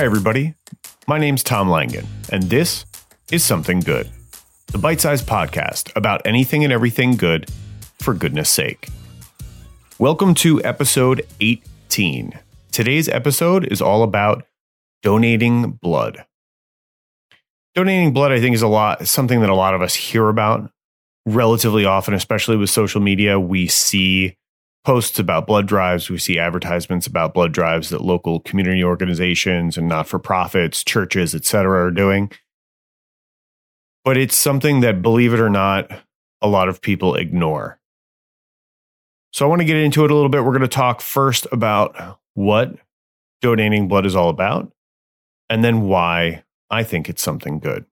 Hi, everybody. My name's Tom Langen, and this is Something Good, the bite sized podcast about anything and everything good for goodness sake. Welcome to episode 18. Today's episode is all about donating blood. Donating blood, I think, is a lot something that a lot of us hear about relatively often, especially with social media. We see posts about blood drives. We see advertisements about blood drives that local community organizations and not for profits, churches, etc., are doing. But it's something that, believe it or not, a lot of people ignore. So I want to get into it a little bit. We're going to talk first about what donating blood is all about, and then why I think it's something good.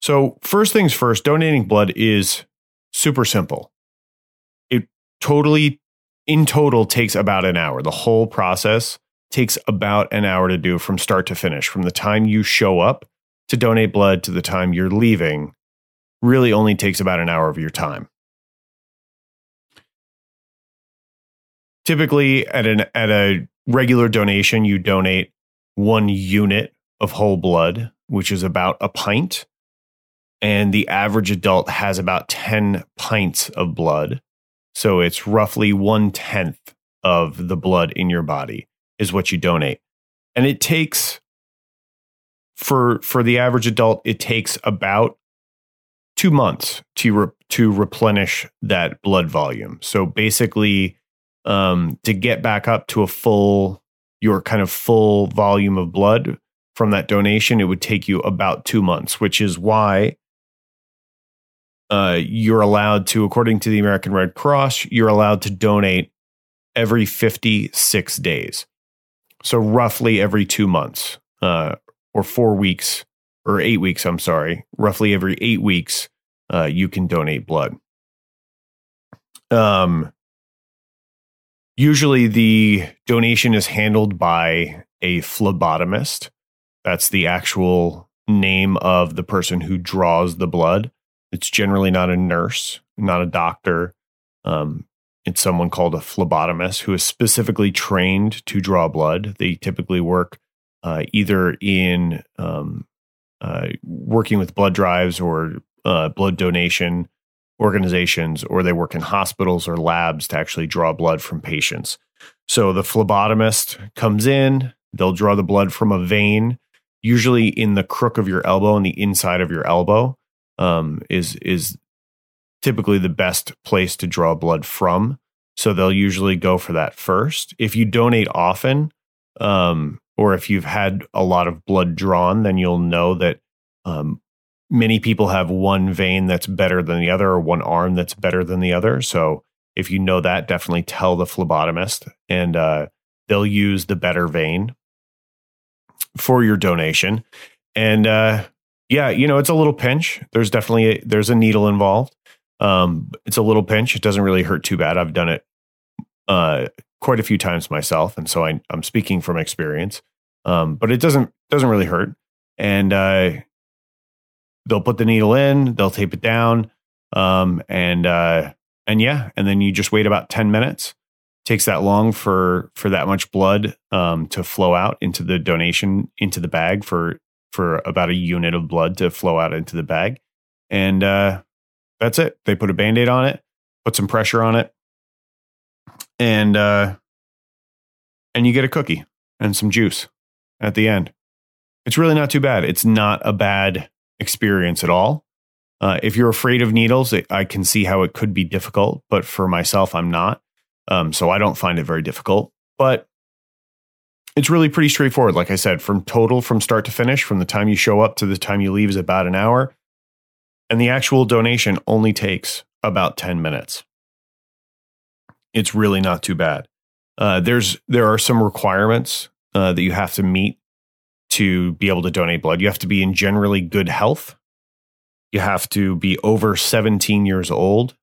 So, first things first, donating blood is super simple totally in total takes about an hour. The whole process takes about an hour to do from start to finish. From the time you show up to donate blood to the time you're leaving, really only takes about an hour of your time. Typically, at an at a regular donation, you donate one unit of whole blood, which is about a pint. And the average adult has about 10 pints of blood. So it's roughly one tenth of the blood in your body is what you donate. And it takes for for the average adult, it takes about two months to re, to replenish that blood volume. So basically, um, to get back up to a full your kind of full volume of blood from that donation, it would take you about two months, which is why uh, you're allowed to, according to the American Red Cross, you're allowed to donate every 56 days. So roughly every two months, uh, or four weeks, or eight weeks, I'm sorry, roughly every eight weeks, uh, you can donate blood. Um, usually the donation is handled by a phlebotomist. That's the actual name of the person who draws the blood. It's generally not a nurse, not a doctor. Um, it's someone called a phlebotomist who is specifically trained to draw blood. They typically work uh, either in um, uh, working with blood drives or uh, blood donation organizations, or they work in hospitals or labs to actually draw blood from patients. So the phlebotomist comes in, they'll draw the blood from a vein, usually in the crook of your elbow and the inside of your elbow um, is is typically the best place to draw blood from. So they'll usually go for that first. If you donate often, um, or if you've had a lot of blood drawn, then you'll know that um, many people have one vein that's better than the other, or one arm that's better than the other. So if you know that, definitely tell the phlebotomist, and uh, they'll use the better vein for your donation. And uh, yeah, you know, it's a little pinch. There's definitely a, there's a needle involved. Um, it's a little pinch. It doesn't really hurt too bad. I've done it uh, quite a few times myself, and so I, am speaking from experience. Um, but it doesn't doesn't really hurt. And uh, they'll put the needle in, they'll tape it down, um, and uh, and yeah, and then you just wait about ten minutes. Takes that long for for that much blood um, to flow out into the donation into the bag for for about a unit of blood to flow out into the bag. And uh, that's it. They put a band aid on it, put some pressure on it, and uh, and you get a cookie and some juice at the end. It's really not too bad. It's not a bad experience at all. Uh, if you're afraid of needles, I can see how it could be difficult, but for myself, I'm not. Um, so I don't find it very difficult. But it's really pretty straightforward. Like I said, from total, from start to finish, from the time you show up to the time you leave is about an hour. And the actual donation only takes about 10 minutes. It's really not too bad. Uh, there's there are some requirements uh, that you have to meet to be able to donate blood. You have to be in generally good health. You have to be over 17 years old,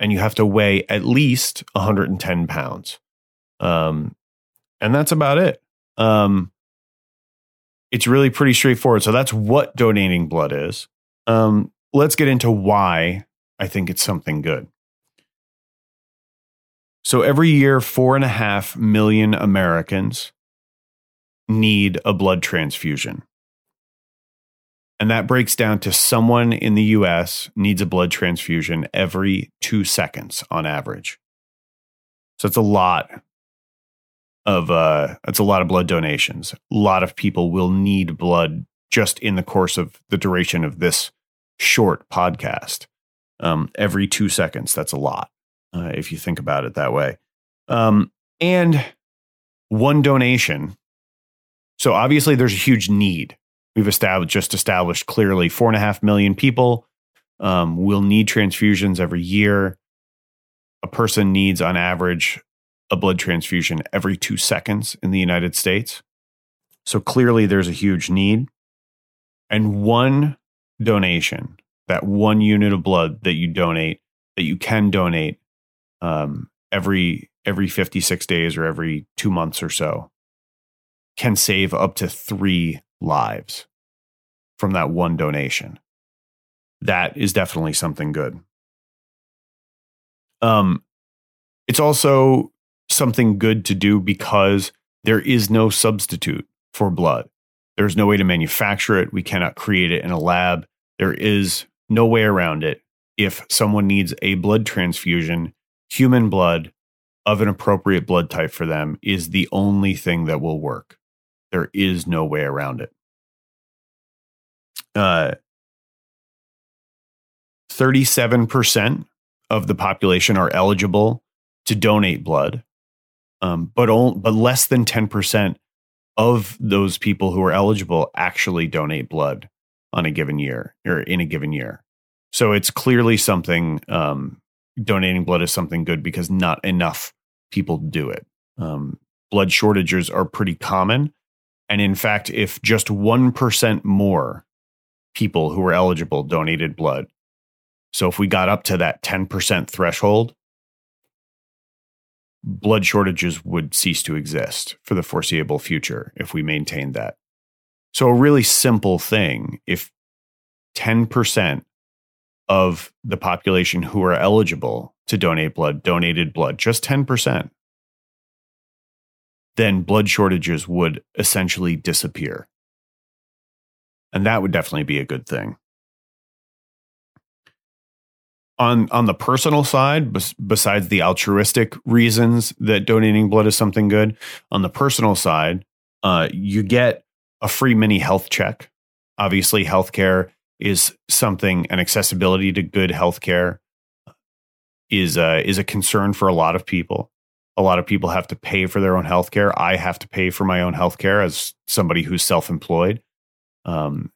and you have to weigh at least 110 pounds. Um, and that's about it. Um, it's really pretty straightforward. So that's what donating blood is. Um, let's get into why I think it's something good. So every year, four and a half million Americans need a blood transfusion. And that breaks down to someone in the US needs a blood transfusion every two seconds on average. So it's a lot of uh it's a lot of blood donations. A lot of people will need blood just in the course of the duration of this short podcast. Um, every two seconds, that's a lot uh, if you think about it that way. Um, and one donation. So obviously, there's a huge need. We've established just established clearly four and a half million people um, will need transfusions every year. A person needs, on average, a blood transfusion every two seconds in the United States. So clearly, there's a huge need. And one donation, that one unit of blood that you donate, that you can donate um, every every 56 days or every two months or so, can save up to three lives from that one donation. That is definitely something good. Um, it's also something good to do because there is no substitute for blood. There's no way to manufacture it. We cannot create it in a lab. There is no way around it. If someone needs a blood transfusion, human blood of an appropriate blood type for them is the only thing that will work. There is no way around it. Uh, 37% of the population are eligible to donate blood, um, but, only, but less than 10% of those people who are eligible actually donate blood on a given year or in a given year. So it's clearly something um, donating blood is something good because not enough people do it. Um, blood shortages are pretty common. And in fact, if just 1% more people who were eligible donated blood, so if we got up to that 10% threshold, blood shortages would cease to exist for the foreseeable future if we maintained that. So, a really simple thing if 10% of the population who are eligible to donate blood donated blood, just 10%, then blood shortages would essentially disappear. And that would definitely be a good thing on on the personal side bes- besides the altruistic reasons that donating blood is something good on the personal side uh, you get a free mini health check. Obviously healthcare is something and accessibility to good healthcare is uh, is a concern for a lot of people. A lot of people have to pay for their own healthcare. I have to pay for my own healthcare as somebody who's self-employed. Um,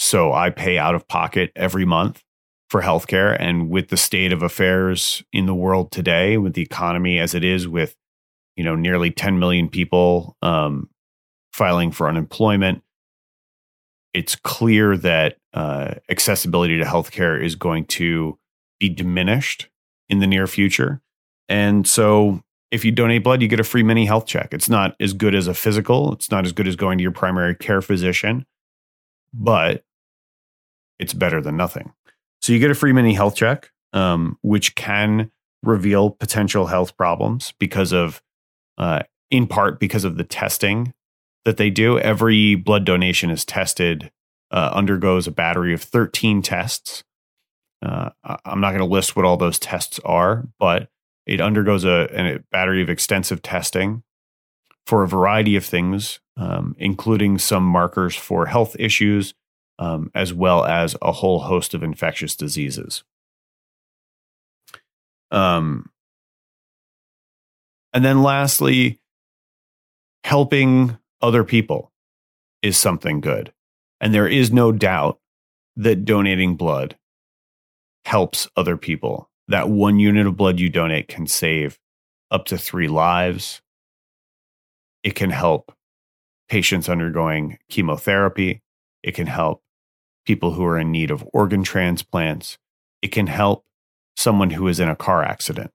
so i pay out of pocket every month for healthcare. And with the state of affairs in the world today, with the economy as it is, with you know nearly 10 million people um, filing for unemployment, it's clear that uh, accessibility to healthcare is going to be diminished in the near future. And so, if you donate blood, you get a free mini health check. It's not as good as a physical. It's not as good as going to your primary care physician, but it's better than nothing. So you get a free mini health check, um, which can reveal potential health problems because of, uh, in part, because of the testing that they do. Every blood donation is tested, uh, undergoes a battery of 13 tests. Uh, I'm not going to list what all those tests are, but it undergoes a, a battery of extensive testing for a variety of things, um, including some markers for health issues, um, as well as a whole host of infectious diseases. Um, and then lastly, helping other people is something good. And there is no doubt that donating blood helps other people. That one unit of blood you donate can save up to three lives. It can help patients undergoing chemotherapy. It can help people who are in need of organ transplants. It can help someone who is in a car accident.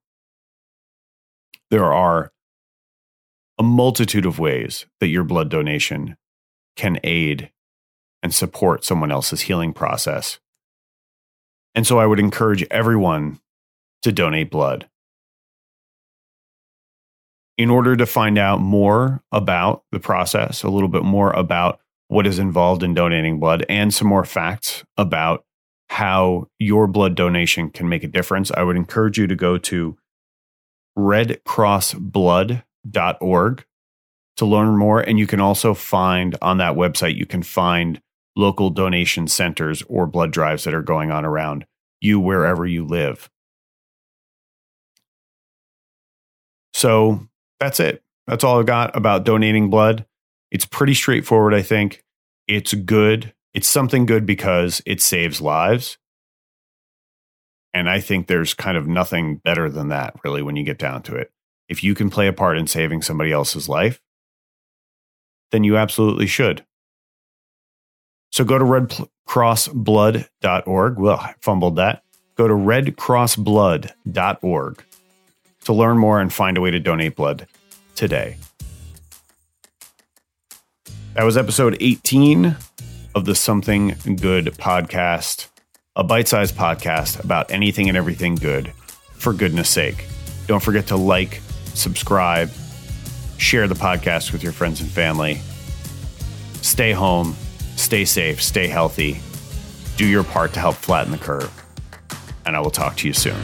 There are a multitude of ways that your blood donation can aid and support someone else's healing process. And so I would encourage everyone to donate blood. in order to find out more about the process, a little bit more about what is involved in donating blood, and some more facts about how your blood donation can make a difference, I would encourage you to go to redcrossblood.org to learn more. And you can also find on that website, you can find local donation centers or blood drives that are going on around you wherever you live. So that's it. That's all I've got about donating blood. It's pretty straightforward, I think. It's good. It's something good because it saves lives. And I think there's kind of nothing better than that, really, when you get down to it. If you can play a part in saving somebody else's life, then you absolutely should. So go to redcrossblood.org. Well, I fumbled that. Go to redcrossblood.org to learn more and find a way to donate blood today. That was episode 18 of the Something Good podcast, a bite sized podcast about anything and everything good, for goodness sake. Don't forget to like, subscribe, share the podcast with your friends and family. Stay home, stay safe, stay healthy. Do your part to help flatten the curve. And I will talk to you soon.